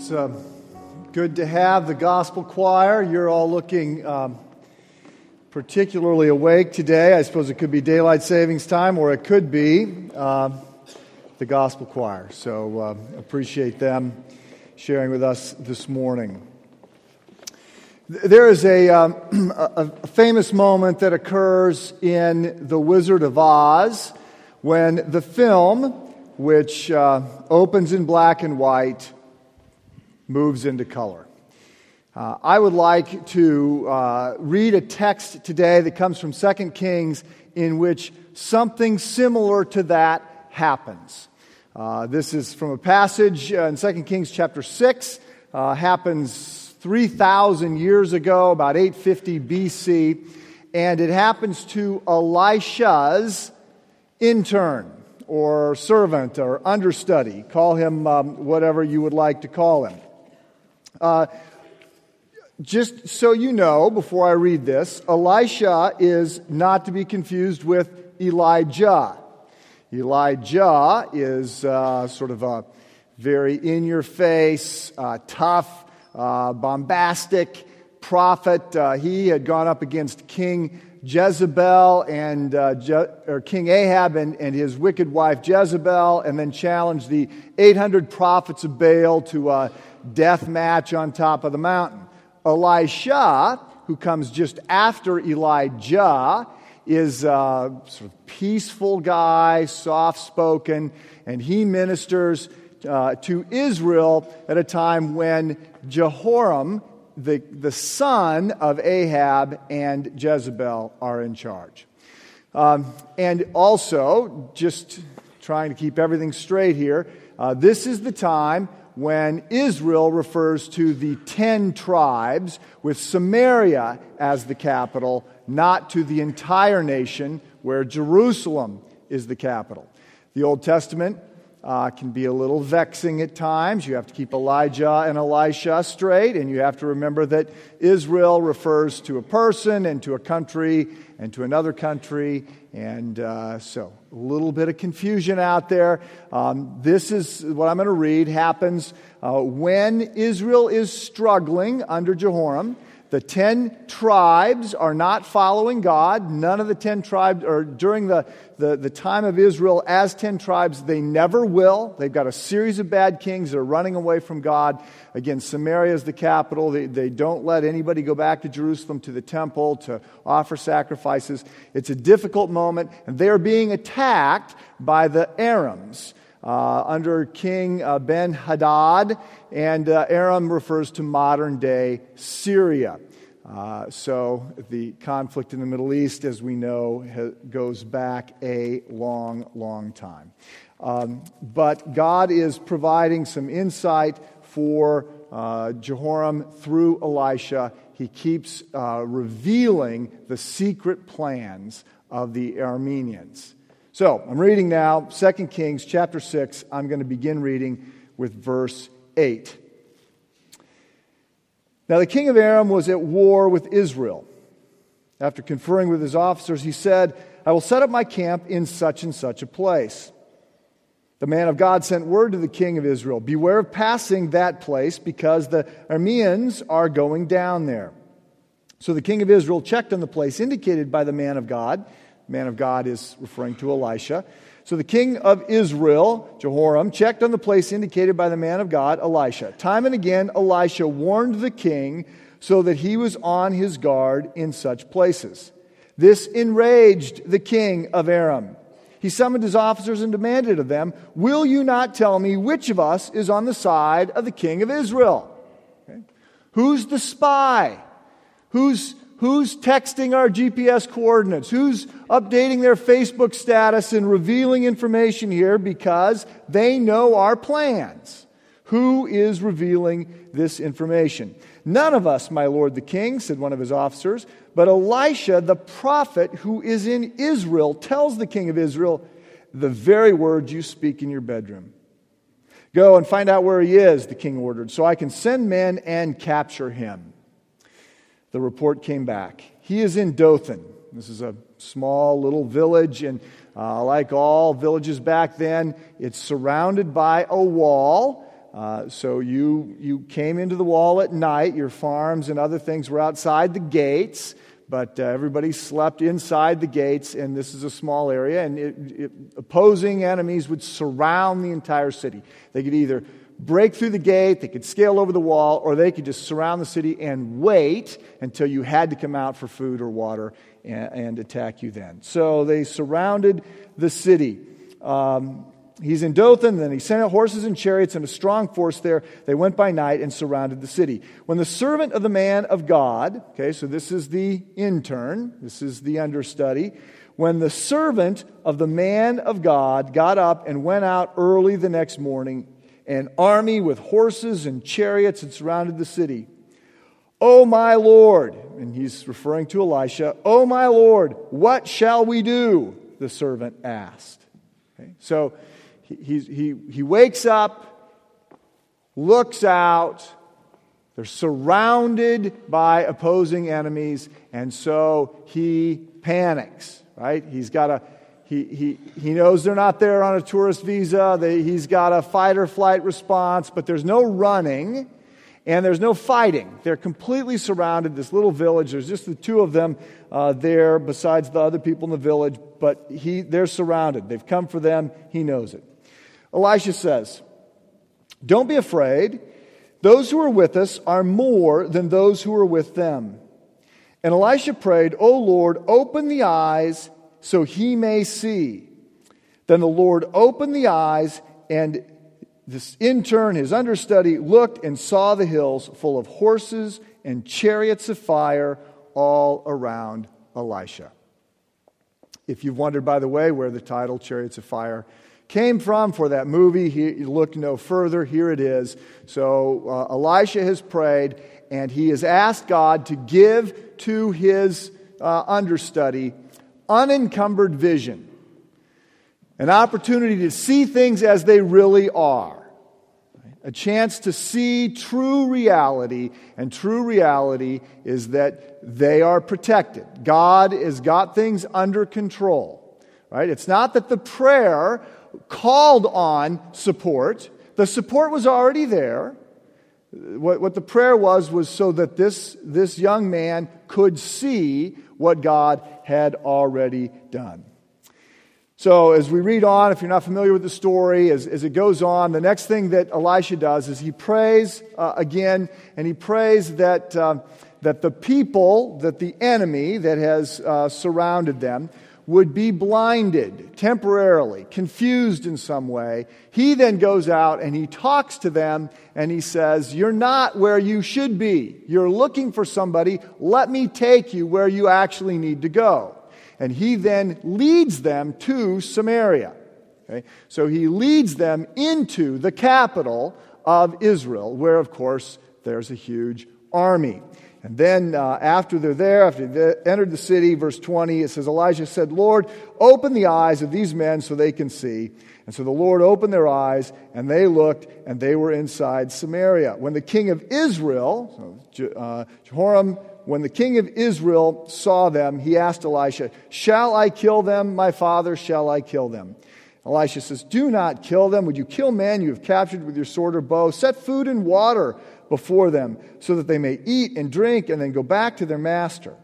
It's uh, good to have the gospel choir. You're all looking um, particularly awake today. I suppose it could be daylight savings time, or it could be uh, the gospel choir. So uh, appreciate them sharing with us this morning. There is a, um, a, famous moment that occurs in The Wizard of Oz when the film, which uh, opens in black and white, moves into color. Uh, I would like to uh, read a text today that comes from 2 Kings in which something similar to that happens. Uh, this is from a passage uh, in 2 Kings chapter 6, uh, happens 3,000 years ago, about 850 BC, and it happens to Elisha's intern or servant or understudy. Call him um, whatever you would like to call him. Uh, just so you know, before I read this, Elisha is not to be confused with Elijah. Elijah is uh, sort of a very in your face, uh, tough, uh, bombastic prophet. Uh, he had gone up against King Jezebel and uh, Je- or King Ahab and, and his wicked wife Jezebel, and then challenged the 800 prophets of Baal to a death match on top of the mountain. Elisha, who comes just after Elijah, is a sort of peaceful guy, soft spoken, and he ministers uh, to Israel at a time when Jehoram, the, the son of Ahab and Jezebel, are in charge. Um, and also, just trying to keep everything straight here, uh, this is the time when Israel refers to the ten tribes, with Samaria as the capital, not to the entire nation, where Jerusalem is the capital. The Old Testament uh, can be a little vexing at times. You have to keep Elijah and Elisha straight, and you have to remember that Israel refers to a person and to a country and to another country. And uh, so, a little bit of confusion out there. Um, this is what I'm going to read happens uh, when Israel is struggling under Jehoram. The ten tribes are not following God. None of the ten tribes, or during the, the, the, time of Israel as ten tribes, they never will. They've got a series of bad kings that are running away from God. Again, Samaria is the capital. They, they don't let anybody go back to Jerusalem to the temple to offer sacrifices. It's a difficult moment, and they are being attacked by the Arams. Uh, under King uh, Ben Hadad, and uh, Aram refers to modern day Syria. Uh, so the conflict in the Middle East, as we know, ha- goes back a long, long time. Um, but God is providing some insight for uh, Jehoram through Elisha. He keeps uh, revealing the secret plans of the Arameans. So I'm reading now 2 Kings chapter 6. I'm going to begin reading with verse 8. Now the king of Aram was at war with Israel. After conferring with his officers, he said, I will set up my camp in such and such a place. The man of God sent word to the king of Israel Beware of passing that place because the Arameans are going down there. So the king of Israel checked on the place indicated by the man of God man of God is referring to Elisha. So the king of Israel, Jehoram, checked on the place indicated by the man of God, Elisha. Time and again, Elisha warned the king so that he was on his guard in such places. This enraged the king of Aram. He summoned his officers and demanded of them, Will you not tell me which of us is on the side of the king of Israel? Okay. Who's the spy? Who's Who's texting our GPS coordinates? Who's updating their Facebook status and revealing information here because they know our plans? Who is revealing this information? None of us, my lord the king, said one of his officers, but Elisha, the prophet who is in Israel, tells the king of Israel the very words you speak in your bedroom. Go and find out where he is, the king ordered, so I can send men and capture him the report came back. He is in Dothan. This is a small little village, and uh, like all villages back then, it's surrounded by a wall. Uh, so you, you came into the wall at night. Your farms and other things were outside the gates, but uh, everybody slept inside the gates, and this is a small area. And it, it, opposing enemies would surround the entire city. They could either break through the gate, they could scale over the wall, or they could just surround the city and wait until you had to come out for food or water and, and attack you then. So they surrounded the city. Um, He's in Dothan, then he sent out horses and chariots and a strong force there. They went by night and surrounded the city. When the servant of the man of God, okay, so this is the intern, this is the understudy. When the servant of the man of God got up and went out early the next morning, an army with horses and chariots had surrounded the city. Oh, my Lord, and he's referring to Elisha, Oh, my Lord, what shall we do? The servant asked. Okay, so he, he, he wakes up, looks out, they're surrounded by opposing enemies, and so he panics, right? He's got a he, he, he knows they're not there on a tourist visa. They, he's got a fight or flight response, but there's no running and there's no fighting. They're completely surrounded, this little village. There's just the two of them uh, there, besides the other people in the village, but he, they're surrounded. They've come for them. He knows it. Elisha says, Don't be afraid. Those who are with us are more than those who are with them. And Elisha prayed, O Lord, open the eyes so he may see. Then the Lord opened the eyes, and this intern, his understudy, looked and saw the hills full of horses and chariots of fire all around Elisha. If you've wondered, by the way, where the title Chariots of Fire came from for that movie, he looked no further. Here it is. So uh, Elisha has prayed, and he has asked God to give to his uh, understudy unencumbered vision, an opportunity to see things as they really are. A chance to see true reality, and true reality is that they are protected. God has got things under control. Right? It's not that the prayer called on support. The support was already there. What, what the prayer was was so that this, this young man could see what God had already done. So, as we read on, if you're not familiar with the story, as, as it goes on, the next thing that Elisha does is he prays uh, again, and he prays that, uh, that the people, that the enemy that has uh, surrounded them, would be blinded temporarily, confused in some way. He then goes out and he talks to them and he says, You're not where you should be. You're looking for somebody. Let me take you where you actually need to go. And he then leads them to Samaria. Okay? So he leads them into the capital of Israel, where, of course, there's a huge army. And then uh, after they're there, after they entered the city, verse 20, it says, Elijah said, Lord, open the eyes of these men so they can see. And so the Lord opened their eyes, and they looked, and they were inside Samaria. When the king of Israel, so, uh, Jehoram, when the king of Israel saw them, he asked Elisha, Shall I kill them, my father? Shall I kill them? Elisha says, Do not kill them. Would you kill men you have captured with your sword or bow? Set food and water before them so that they may eat and drink and then go back to their master.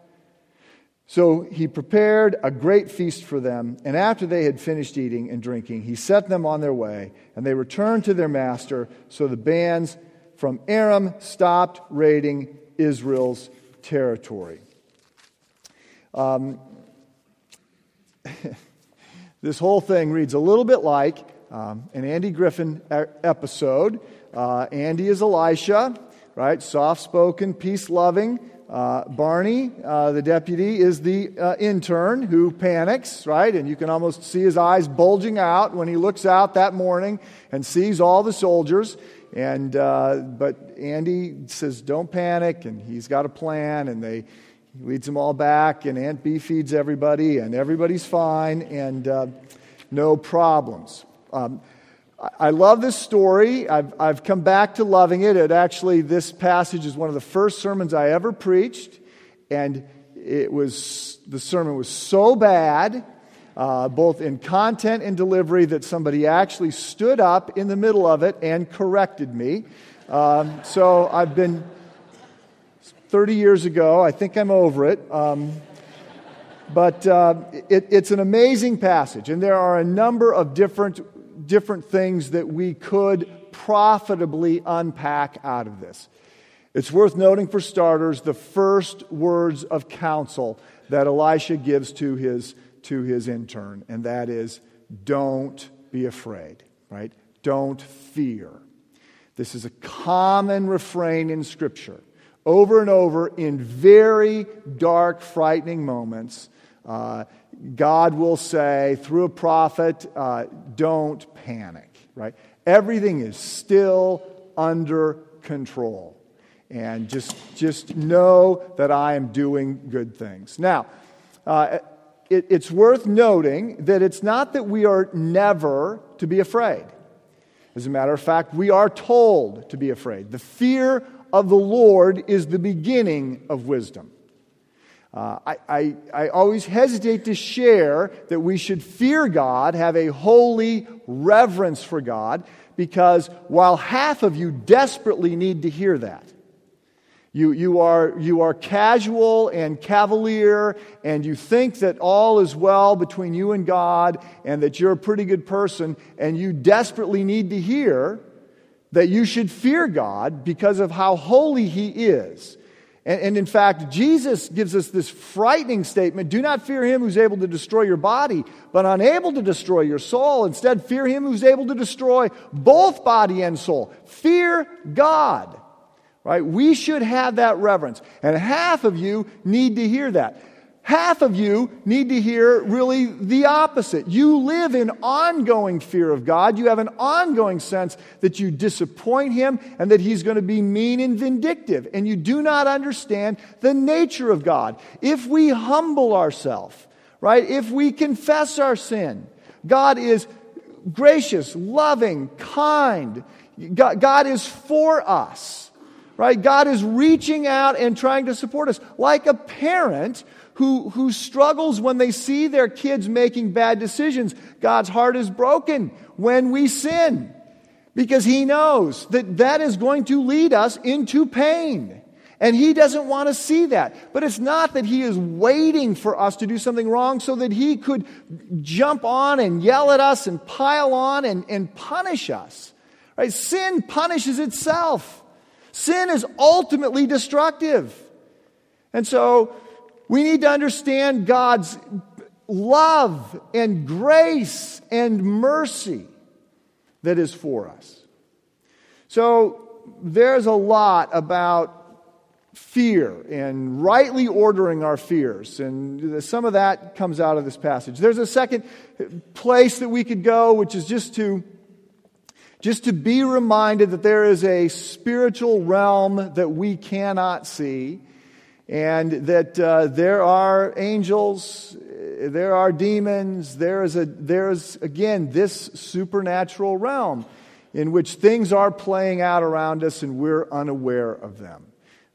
So he prepared a great feast for them, and after they had finished eating and drinking, he set them on their way, and they returned to their master. So the bands from Aram stopped raiding Israel's territory. Um, this whole thing reads a little bit like um, an Andy Griffith episode uh, Andy is Elisha, right? Soft spoken, peace loving. Uh, Barney, uh, the deputy, is the uh, intern who panics, right? And you can almost see his eyes bulging out when he looks out that morning and sees all the soldiers. And uh, but Andy says, "Don't panic," and he's got a plan. And they he leads them all back, and Aunt Bee feeds everybody, and everybody's fine, and uh, no problems. Um, I love this story. I've, I've come back to loving it. It actually, this passage is one of the first sermons I ever preached, and it was the sermon was so bad uh, both in content and delivery, that somebody actually stood up in the middle of it and corrected me. Um, so I've been 30 years ago. I think I'm over it. Um, but uh, it, it's an amazing passage, and there are a number of different, different things that we could profitably unpack out of this. It's worth noting, for starters, the first words of counsel that Elisha gives to his, to his intern, and that is don't be afraid, right? Don't fear. This is a common refrain in Scripture. Over and over, in very dark, frightening moments, uh, God will say through a prophet, uh, don't panic, right? Everything is still under control. And just, just know that I am doing good things. Now, uh, it, it's worth noting that it's not that we are never to be afraid. As a matter of fact, we are told to be afraid. The fear of the Lord is the beginning of wisdom. Uh, I, I, I always hesitate to share that we should fear God, have a holy reverence for God, because while half of you desperately need to hear that, you, you, are, you are casual and cavalier, and you think that all is well between you and God, and that you're a pretty good person, and you desperately need to hear that you should fear God because of how holy He is and, and, in fact, Jesus gives us this frightening statement do not fear him who's able to destroy your body, but unable to destroy your soul. Instead, fear him who's able to destroy both body and soul. Fear God. Right? We should have that reverence. And half of you need to hear that. Half of you need to hear really the opposite. You live in ongoing fear of God. You have an ongoing sense that you disappoint Him and that He's going to be mean and vindictive. And you do not understand the nature of God. If we humble ourselves, right, if we confess our sin, God is gracious, loving, kind. God, is for us, right? God is reaching out and trying to support us like a parent who, who struggles when they see their kids making bad decisions. God's heart is broken when we sin because He knows that that is going to lead us into pain. And He doesn't want to see that. But it's not that He is waiting for us to do something wrong so that He could jump on and yell at us and pile on and, and punish us. Right? Sin punishes itself. Sin is ultimately destructive. And so we need to understand God's love and grace and mercy that is for us. So there's a lot about fear and rightly ordering our fears. And some of that comes out of this passage. There's a second place that we could go, which is just to just to be reminded that there is a spiritual realm that we cannot see and that uh, there are angels, there are demons, there is, a, there is, again, this supernatural realm in which things are playing out around us and we're unaware of them.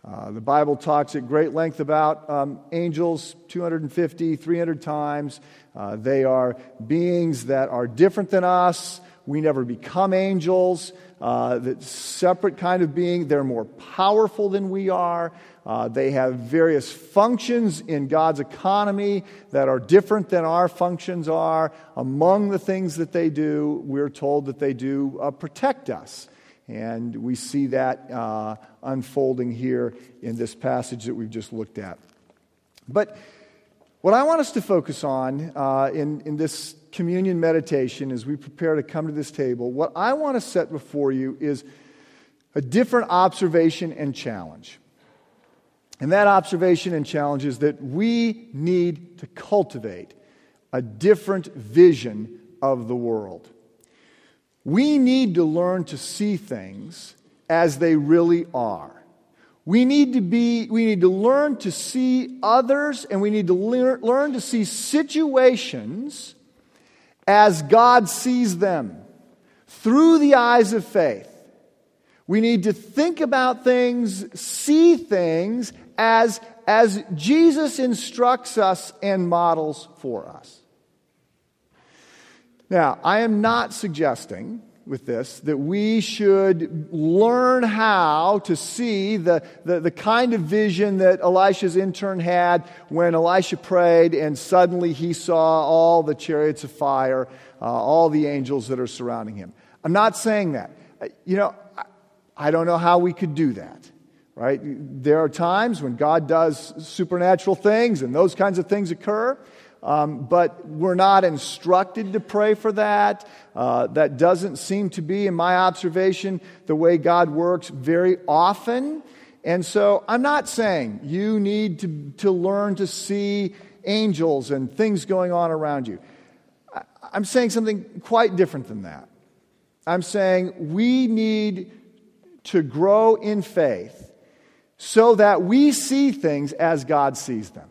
Uh, the Bible talks at great length about um, angels 250, 300 times. Uh, they are beings that are different than us. We never become angels. Uh, that separate kind of being. They're more powerful than we are. Uh, they have various functions in God's economy that are different than our functions are. Among the things that they do, we're told that they do uh, protect us. And we see that uh, unfolding here in this passage that we've just looked at. But what I want us to focus on uh, in, in this communion meditation as we prepare to come to this table, what I want to set before you is a different observation and challenge. And that observation and challenge is that we need to cultivate a different vision of the world. We need to learn to see things as they really are. We need to be we need to learn to see others and we need to learn, learn to see situations as God sees them through the eyes of faith. We need to think about things, see things as, as Jesus instructs us and models for us. Now, I am not suggesting with this that we should learn how to see the, the, the, kind of vision that Elisha's intern had when Elisha prayed and suddenly he saw all the chariots of fire, uh, all the angels that are surrounding him. I'm not saying that. Uh, you know, I, I don't know how we could do that. Right? There are times when God does supernatural things and those kinds of things occur. Um, but we're not instructed to pray for that. Uh, that doesn't seem to be, in my observation, the way God works very often. And so I'm not saying you need to, to learn to see angels and things going on around you. I'm saying something quite different than that. I'm saying we need to grow in faith so that we see things as God sees them.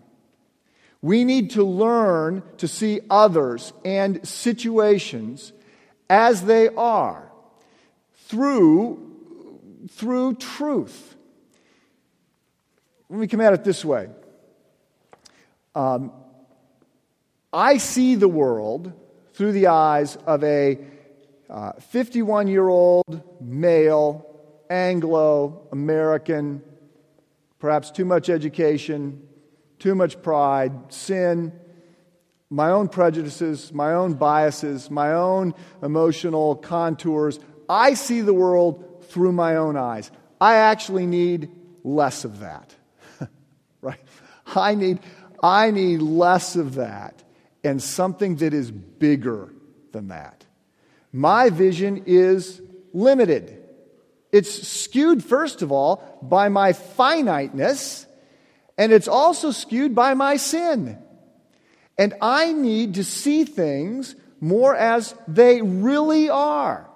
We need to learn to see others and situations as they are through, through truth. Let me come at it this way um, I see the world through the eyes of a 51 uh, year old male, Anglo American, perhaps too much education, too much pride, sin, my own prejudices, my own biases, my own emotional contours. I see the world through my own eyes. I actually need less of that. right? I need, I need less of that and something that is bigger than that. My vision is limited. It's skewed, first of all, by my finiteness and it's also skewed by my sin. And I need to see things more as they really are,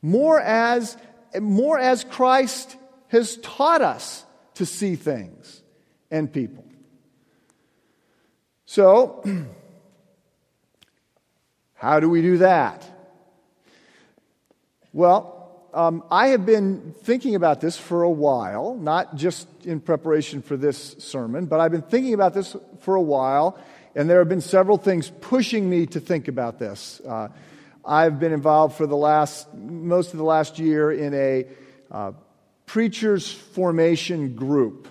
more as, more as Christ has taught us to see things and people. So, how do we do that? Well, um, I have been thinking about this for a while, not just in preparation for this sermon, but I've been thinking about this for a while, and there have been several things pushing me to think about this. Uh, I've been involved for the last, most of the last year in a uh, preachers formation group.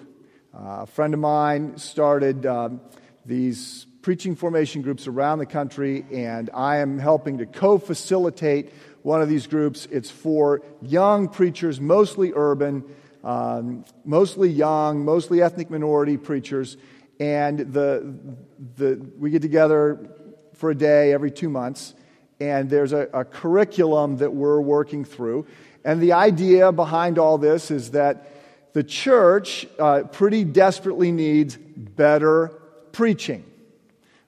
Uh, a friend of mine started um, these preaching formation groups around the country, and I am helping to co facilitate one of these groups. It's for young preachers, mostly urban, um, mostly young, mostly ethnic minority preachers. And the, the, we get together for a day every two months, and there's a, a curriculum that we're working through. And the idea behind all this is that the church uh, pretty desperately needs better preaching.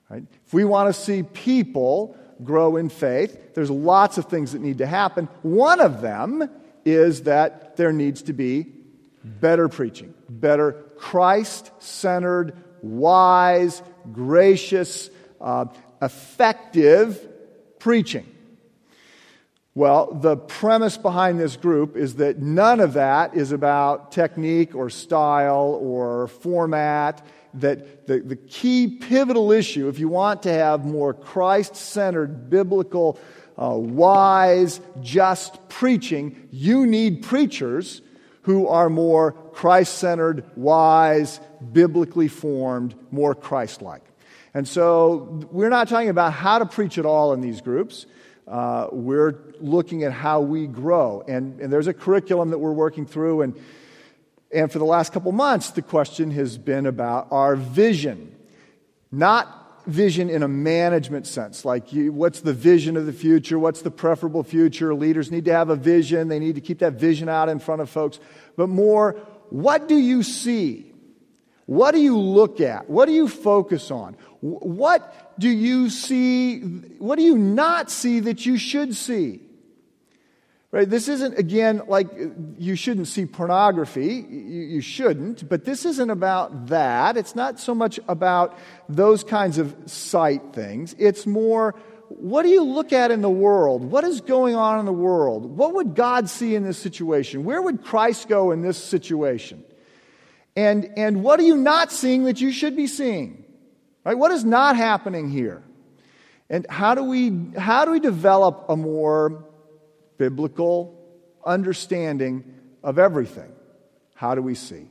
Right? If we want to see people grow in faith. There's lots of things that need to happen. One of them is that there needs to be better preaching, better Christ centered, wise, gracious, uh, effective preaching. Well, the premise behind this group is that none of that is about technique or style or format that the, the key pivotal issue, if you want to have more Christ centered, biblical, uh, wise, just preaching, you need preachers who are more Christ centered, wise, biblically formed, more Christ like. And so we're not talking about how to preach at all in these groups. Uh, we're looking at how we grow. And, and there's a curriculum that we're working through, and and for the last couple months, the question has been about our vision. Not vision in a management sense, like you, what's the vision of the future? What's the preferable future? Leaders need to have a vision, they need to keep that vision out in front of folks. But more, what do you see? What do you look at? What do you focus on? What do you see? What do you not see that you should see? Right? This isn't, again, like you shouldn't see pornography. You, you, shouldn't. But this isn't about that. It's not so much about those kinds of sight things. It's more, what do you look at in the world? What is going on in the world? What would God see in this situation? Where would Christ go in this situation? And, and what are you not seeing that you should be seeing? Right? What is not happening here? And how do we, how do we develop a more biblical understanding of everything? How do we see?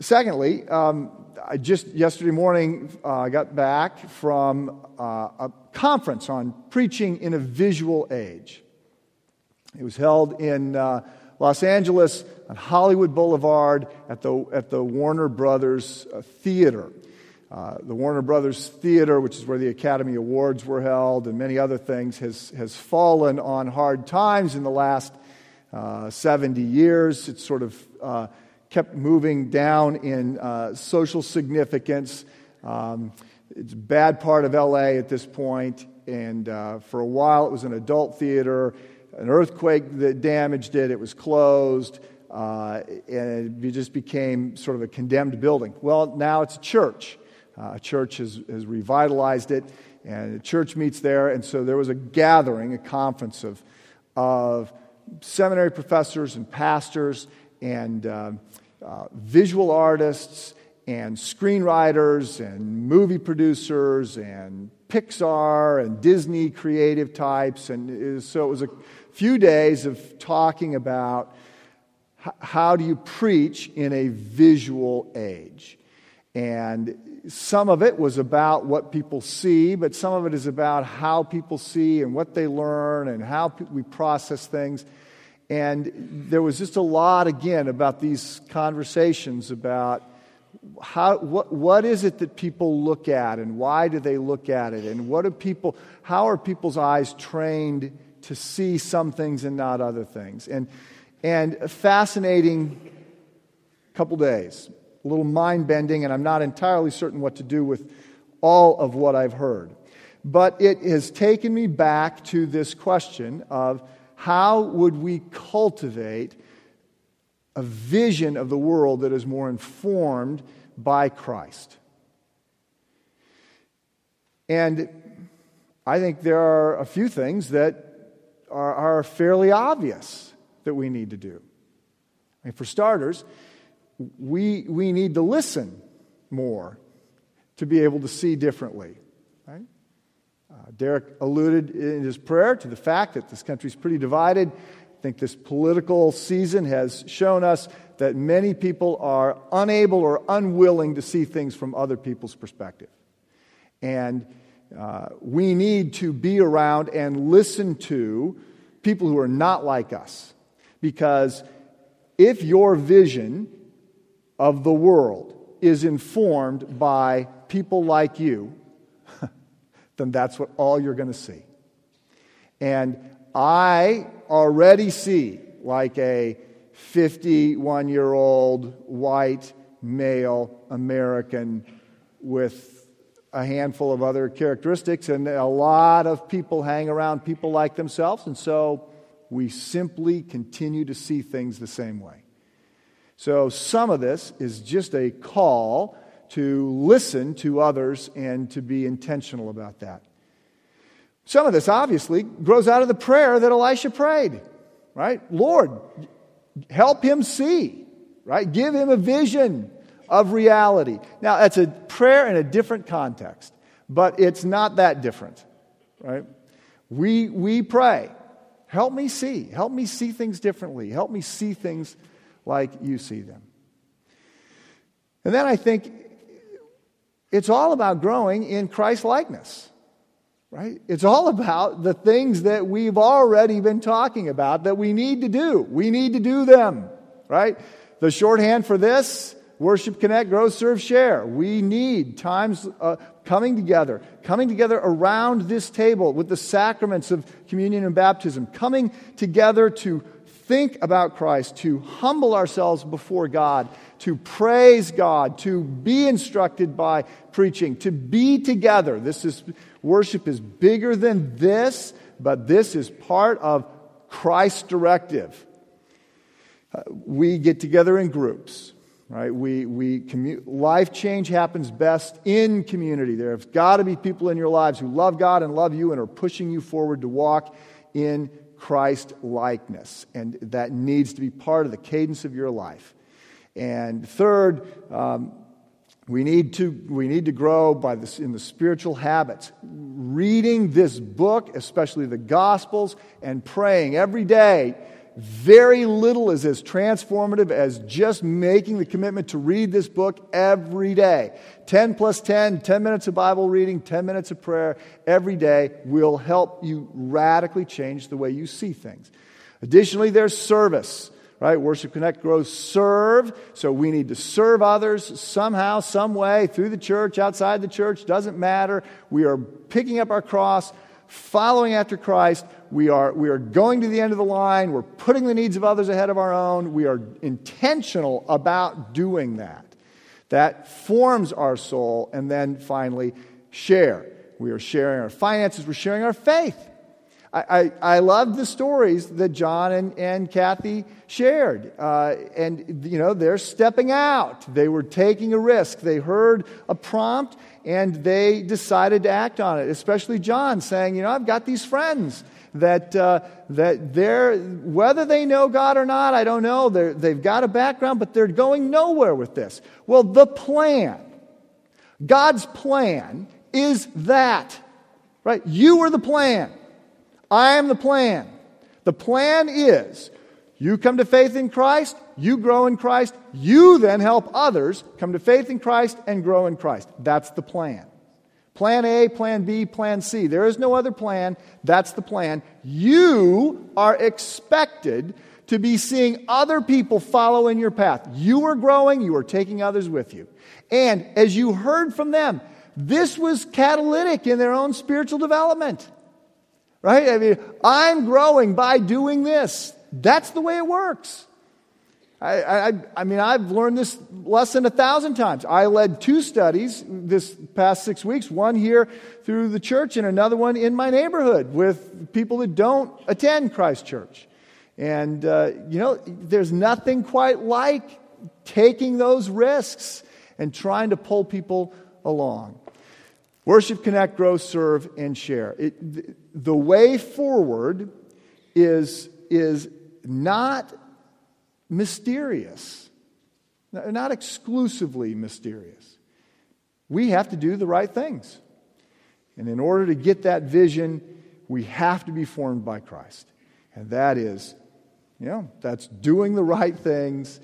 Secondly, um, I just yesterday morning uh, I got back from uh, a conference on preaching in a visual age. It was held in uh, Los Angeles on Hollywood Boulevard at the, at the Warner Brothers uh, Theater. Uh, the Warner Brothers Theater, which is where the Academy Awards were held, and many other things, has, has fallen on hard times in the last uh, 70 years. It's sort of uh, kept moving down in uh, social significance. Um, it's a bad part of LA at this point, and uh, for a while it was an adult theater. An earthquake that damaged it, it was closed. Uh, and it just became sort of a condemned building. Well, now it's a church. Uh, a church has, has revitalized it, and a church meets there. And so there was a gathering, a conference of, of seminary professors and pastors and uh, uh, visual artists and screenwriters and movie producers and Pixar and Disney creative types. And so it was a few days of talking about how do you preach in a visual age. And some of it was about what people see, but some of it is about how people see and what they learn and how we process things. And there was just a lot, again, about these conversations about how, what, what is it that people look at and why do they look at it? And what do people, how are people's eyes trained to see some things and not other things? And, and a fascinating couple days a little mind bending, and I'm not entirely certain what to do with all of what I've heard. But it has taken me back to this question of how would we cultivate a vision of the world that is more informed by Christ? And I think there are a few things that are, are fairly obvious that we need to do. I mean, for starters, we, we need to listen more to be able to see differently. Right? Uh, Derek alluded in his prayer to the fact that this country is pretty divided. I think this political season has shown us that many people are unable or unwilling to see things from other people's perspective. And uh, we need to be around and listen to people who are not like us. Because if your vision of the world is informed by people like you, then that's what all you're going to see. And I already see like a 51 year old white male American with a handful of other characteristics, and a lot of people hang around people like themselves, and so we simply continue to see things the same way. So some of this is just a call to listen to others and to be intentional about that. Some of this obviously grows out of the prayer that Elisha prayed, right? Lord, help him see, right? Give him a vision of reality. Now, that's a prayer in a different context, but it's not that different, right? We, we pray, help me see, help me see things differently, help me see things like you see them. And then I think it's all about growing in Christ likeness, right? It's all about the things that we've already been talking about that we need to do. We need to do them, right? The shorthand for this worship, connect, grow, serve, share. We need times uh, coming together, coming together around this table with the sacraments of communion and baptism, coming together to think about Christ, to humble ourselves before God, to praise God, to be instructed by preaching, to be together. This is worship is bigger than this, but this is part of Christ's directive. Uh, we get together in groups, right? We, we commu- life change happens best in community. there have got to be people in your lives who love God and love you and are pushing you forward to walk in Christ likeness. And that needs to be part of the cadence of your life. And third, um, We need to, we need to grow by this, in the spiritual habits. Reading this book, especially the Gospels, and praying every day. Very little is as transformative as just making the commitment to read this book every day. 10 plus 10, 10 minutes of Bible reading, 10 minutes of prayer every day will help you radically change the way you see things. Additionally, there's service right? Worship Connect grows serve. So we need to serve others somehow, some way, through the church, outside the church, doesn't matter. We are picking up our cross, following after Christ. We are, we are going to the end of the line. We're putting the needs of others ahead of our own. We are intentional about doing that. That forms our soul. And then finally, share. We are sharing our finances, we're sharing our faith. I, I, love the stories that John and, and Kathy shared. Uh, and, you know, they're stepping out. They were taking a risk. They heard a prompt and they decided to act on it, especially John saying, you know, I've got these friends that, uh, that they're, whether they know God or not, I don't know. They're, they've got a background, but they're going nowhere with this. Well, the plan, God's plan is that, right? You are the plan. I am the plan. The plan is you come to faith in Christ, you grow in Christ, you then help others come to faith in Christ and grow in Christ. That's the plan. Plan A, plan B, plan C. There is no other plan. That's the plan. You are expected to be seeing other people follow in your path. You are growing, you are taking others with you. And as you heard from them, this was catalytic in their own spiritual development. Right? I mean, I'm growing by doing this. That's the way it works. I, I, I, mean, I've learned this lesson a thousand times. I led two studies this past six weeks, one here through the church and another one in my neighborhood with people that don't attend Christ Church. And, uh, you know, there's nothing quite like taking those risks and trying to pull people along. Worship, connect, grow, serve, and share. It, the way forward is, is not mysterious, not exclusively mysterious. We have to do the right things. And in order to get that vision, we have to be formed by Christ. And that is, you know, that's doing the right things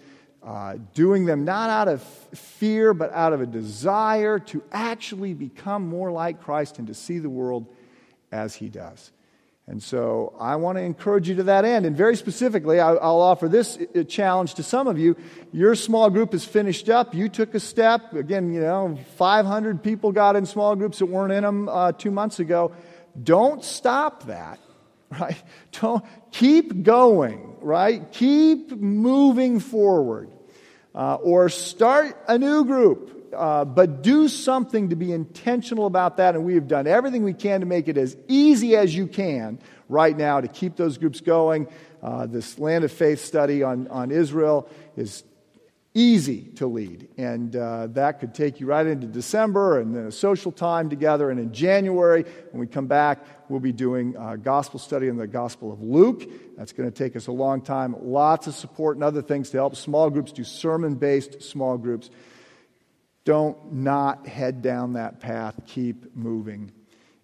uh, doing them not out of fear, but out of a desire to actually become more like Christ and to see the world as He does. And so I want to encourage you to that end. And very specifically, I'll offer this uh, challenge to some of you. Your small group is finished up. You took a step. Again, you know, 500 people got in small groups that weren't in them uh, two months ago. Don't stop that, right? Don't keep going, right? Keep moving forward uh, or start a new group. Uh, but do something to be intentional about that. And we have done everything we can to make it as easy as you can right now to keep those groups going. Uh, this Land of Faith study on, on Israel is easy to lead. And uh, that could take you right into December and then a social time together. And in January, when we come back, we'll be doing a gospel study in the Gospel of Luke. That's going to take us a long time. Lots of support and other things to help small groups do sermon based small groups. Don't not head down that path. Keep moving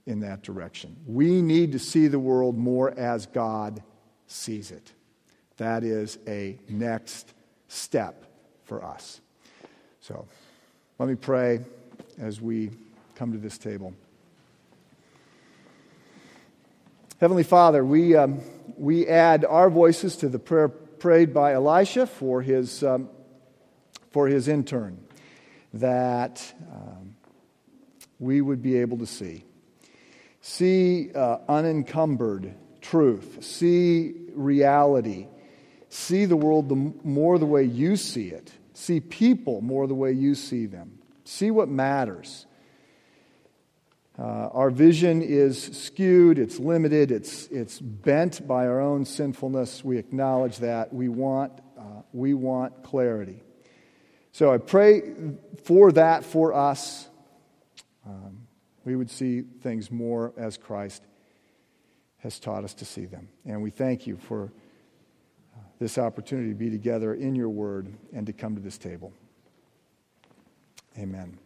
in that direction. We need to see the world more as God sees it. That is a next step for us. So let me pray as we come to this table. Heavenly Father, we, um, we add our voices to the prayer prayed by Elisha for his, um, for his intern, that um, we would be able to see. See uh, unencumbered truth, see reality, see the world the, more the way you see it see people more the way you see them, see what matters. Uh, our vision is skewed, it's limited, it's, it's bent by our own sinfulness. We acknowledge that. We want, uh, we want clarity. So I pray for that for us. Um, we would see things more as Christ has taught us to see them. And we thank you for this opportunity to be together in your word and to come to this table. Amen.